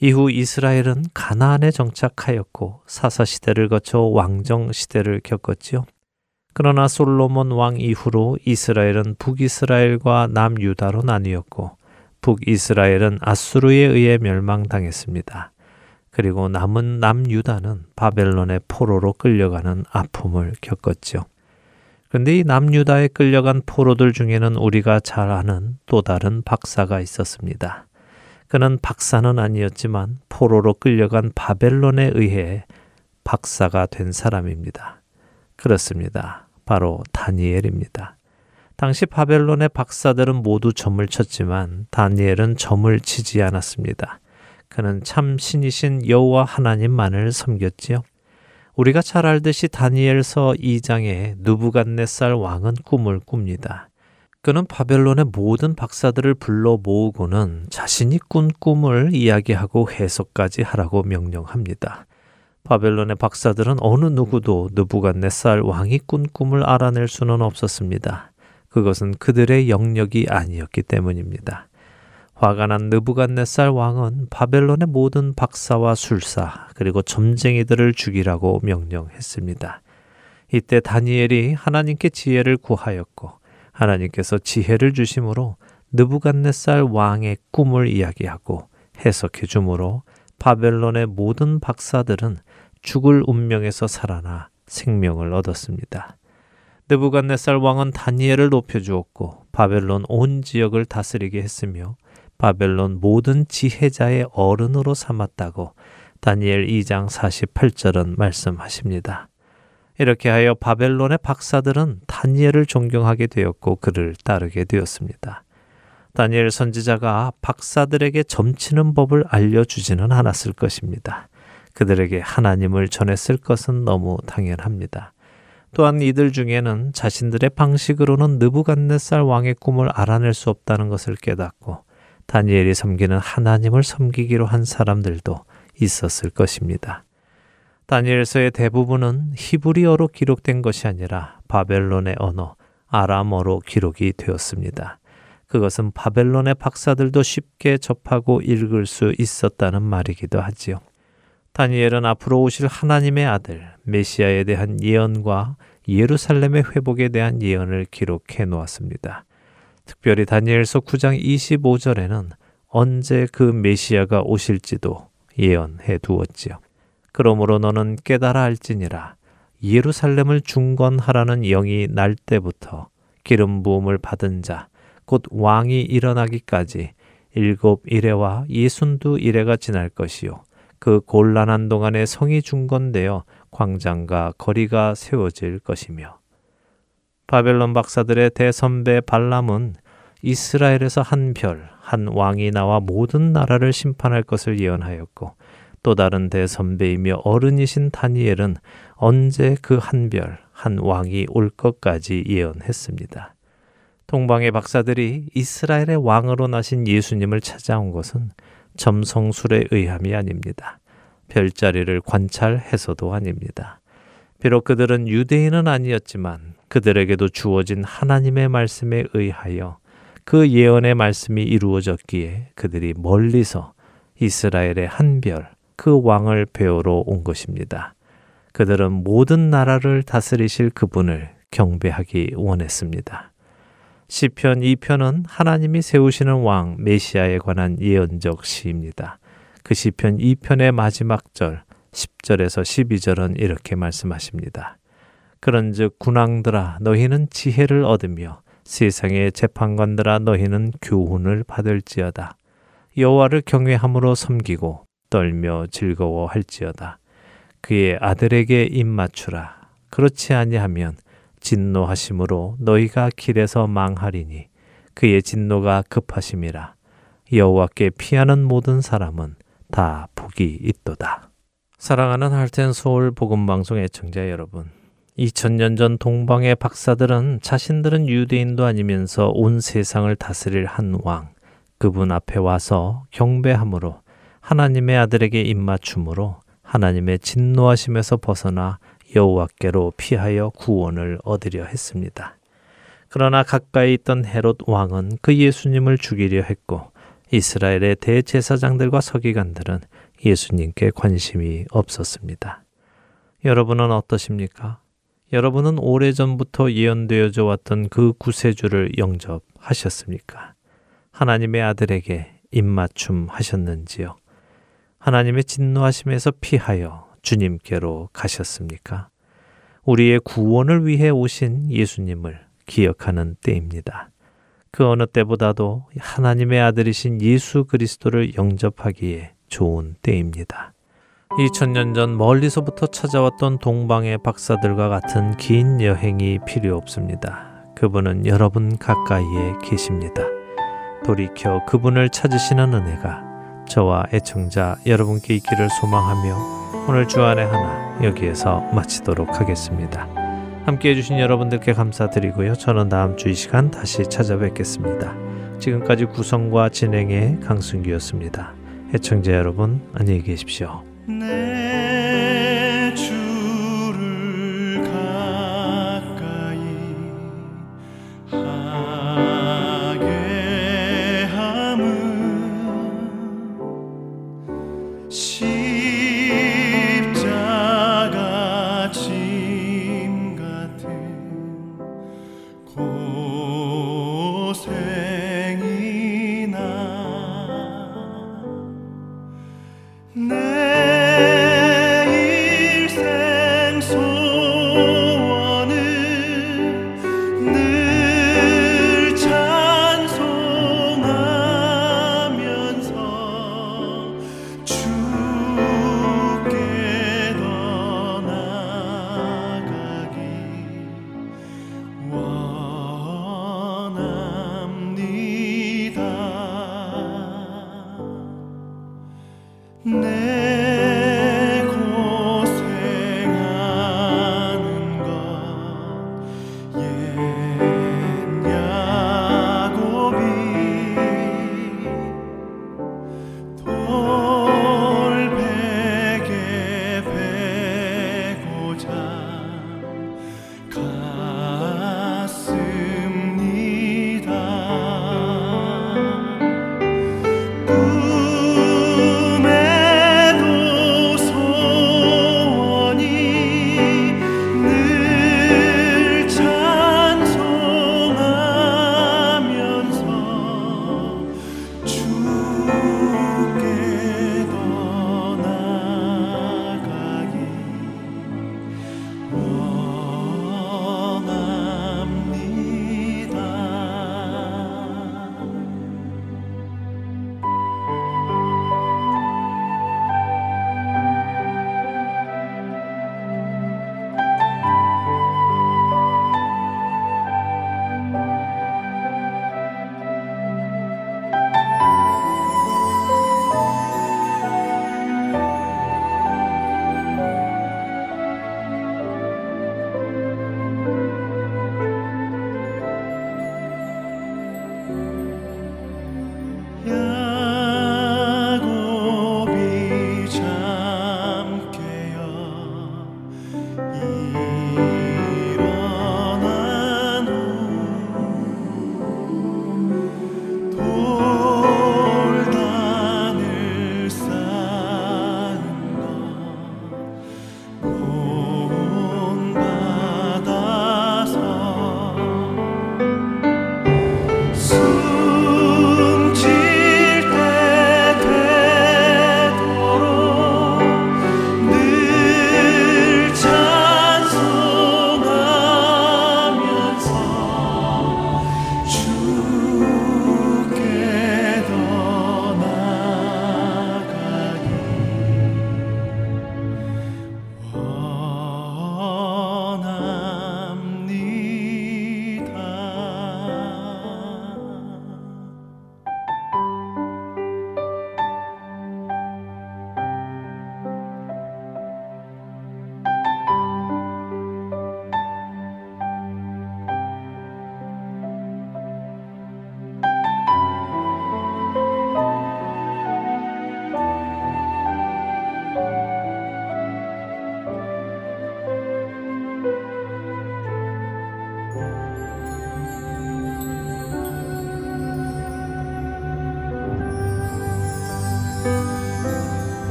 이후 이스라엘은 가나안에 정착하였고 사사 시대를 거쳐 왕정 시대를 겪었지요. 그러나 솔로몬 왕 이후로 이스라엘은 북이스라엘과 남유다로 나뉘었고 북이스라엘은 아수르에 의해 멸망당했습니다. 그리고 남은 남유다는 바벨론의 포로로 끌려가는 아픔을 겪었죠. 그런데 이 남유다에 끌려간 포로들 중에는 우리가 잘 아는 또 다른 박사가 있었습니다. 그는 박사는 아니었지만 포로로 끌려간 바벨론에 의해 박사가 된 사람입니다. 그렇습니다. 바로 다니엘입니다. 당시 바벨론의 박사들은 모두 점을 쳤지만 다니엘은 점을 치지 않았습니다. 그는 참 신이신 여호와 하나님만을 섬겼지요. 우리가 잘 알듯이 다니엘서 2장에 누부갓네살 왕은 꿈을 꿉니다. 그는 바벨론의 모든 박사들을 불러 모으고는 자신이 꾼 꿈을 이야기하고 해석까지 하라고 명령합니다. 바벨론의 박사들은 어느 누구도 느부갓네살 왕이 꾼 꿈을 알아낼 수는 없었습니다. 그것은 그들의 영역이 아니었기 때문입니다. 화가 난 느부갓네살 왕은 바벨론의 모든 박사와 술사 그리고 점쟁이들을 죽이라고 명령했습니다. 이때 다니엘이 하나님께 지혜를 구하였고 하나님께서 지혜를 주심으로 느부갓네살 왕의 꿈을 이야기하고 해석해 주므로 바벨론의 모든 박사들은 죽을 운명에서 살아나 생명을 얻었습니다. 느부갓네살 왕은 다니엘을 높여 주었고 바벨론 온 지역을 다스리게 했으며 바벨론 모든 지혜자의 어른으로 삼았다고 다니엘 2장 48절은 말씀하십니다. 이렇게 하여 바벨론의 박사들은 다니엘을 존경하게 되었고 그를 따르게 되었습니다. 다니엘 선지자가 박사들에게 점치는 법을 알려주지는 않았을 것입니다. 그들에게 하나님을 전했을 것은 너무 당연합니다. 또한 이들 중에는 자신들의 방식으로는 느부갓네살 왕의 꿈을 알아낼 수 없다는 것을 깨닫고 다니엘이 섬기는 하나님을 섬기기로 한 사람들도 있었을 것입니다. 다니엘서의 대부분은 히브리어로 기록된 것이 아니라 바벨론의 언어 아람어로 기록이 되었습니다. 그것은 바벨론의 박사들도 쉽게 접하고 읽을 수 있었다는 말이기도 하지요. 다니엘은 앞으로 오실 하나님의 아들 메시아에 대한 예언과 예루살렘의 회복에 대한 예언을 기록해 놓았습니다. 특별히 다니엘서 9장 25절에는 언제 그 메시아가 오실지도 예언해 두었지요. 그러므로 너는 깨달아 알지니라 예루살렘을 중건하라는 영이 날 때부터 기름 부음을 받은 자 곧 왕이 일어나기까지 일곱 이래와 예순두 이래가 지날 것이요 그 곤란한 동안에 성이 중건되어 광장과 거리가 세워질 것이며 바벨론 박사들의 대선배 발람은 이스라엘에서 한 별, 한 왕이 나와 모든 나라를 심판할 것을 예언하였고 또 다른 대선배이며 어른이신 다니엘은 언제 그 한 별, 한 왕이 올 것까지 예언했습니다. 동방의 박사들이 이스라엘의 왕으로 나신 예수님을 찾아온 것은 점성술에 의함이 아닙니다. 별자리를 관찰해서도 아닙니다. 비록 그들은 유대인은 아니었지만 그들에게도 주어진 하나님의 말씀에 의하여 그 예언의 말씀이 이루어졌기에 그들이 멀리서 이스라엘의 한 별, 그 왕을 배우러 온 것입니다. 그들은 모든 나라를 다스리실 그분을 경배하기 원했습니다. 시편 2편은 하나님이 세우시는 왕 메시아에 관한 예언적 시입니다. 그 시편 2편의 마지막 절 10절에서 12절은 이렇게 말씀하십니다. 그런즉 군왕들아 너희는 지혜를 얻으며 세상의 재판관들아 너희는 교훈을 받을지어다. 여호와를 경외함으로 섬기고 떨며 즐거워할지어다. 그의 아들에게 입맞추라. 그렇지 아니하면 진노하심으로 너희가 길에서 망하리니 그의 진노가 급하심이라. 여호와께 피하는 모든 사람은 다 복이 있도다. 사랑하는 할텐 서울 복음 방송 애청자 여러분. 2000년 전 동방의 박사들은 자신들은 유대인도 아니면서 온 세상을 다스릴 한 왕, 그분 앞에 와서 경배함으로 하나님의 아들에게 입맞춤으로 하나님의 진노하심에서 벗어나 여호와께로 피하여 구원을 얻으려 했습니다. 그러나 가까이 있던 헤롯 왕은 그 예수님을 죽이려 했고 이스라엘의 대제사장들과 서기관들은 예수님께 관심이 없었습니다. 여러분은 어떠십니까? 여러분은 오래전부터 예언되어져 왔던 그 구세주를 영접하셨습니까? 하나님의 아들에게 입맞춤 하셨는지요? 하나님의 진노하심에서 피하여 주님께로 가셨습니까? 우리의 구원을 위해 오신 예수님을 기억하는 때입니다. 그 어느 때보다도 하나님의 아들이신 예수 그리스도를 영접하기에 좋은 때입니다. 2000년 전 멀리서부터 찾아왔던 동방의 박사들과 같은 긴 여행이 필요 없습니다. 그분은 여러분 가까이에 계십니다. 돌이켜 그분을 찾으시는 은혜가 저와 애청자 여러분께 있기를 소망하며 오늘 주안의 하나 여기에서 마치도록 하겠습니다. 함께 해주신 여러분들께 감사드리고요. 저는 다음 주 이 시간 다시 찾아뵙겠습니다. 지금까지 구성과 진행의 강순기였습니다. 애청자 여러분 안녕히 계십시오. 내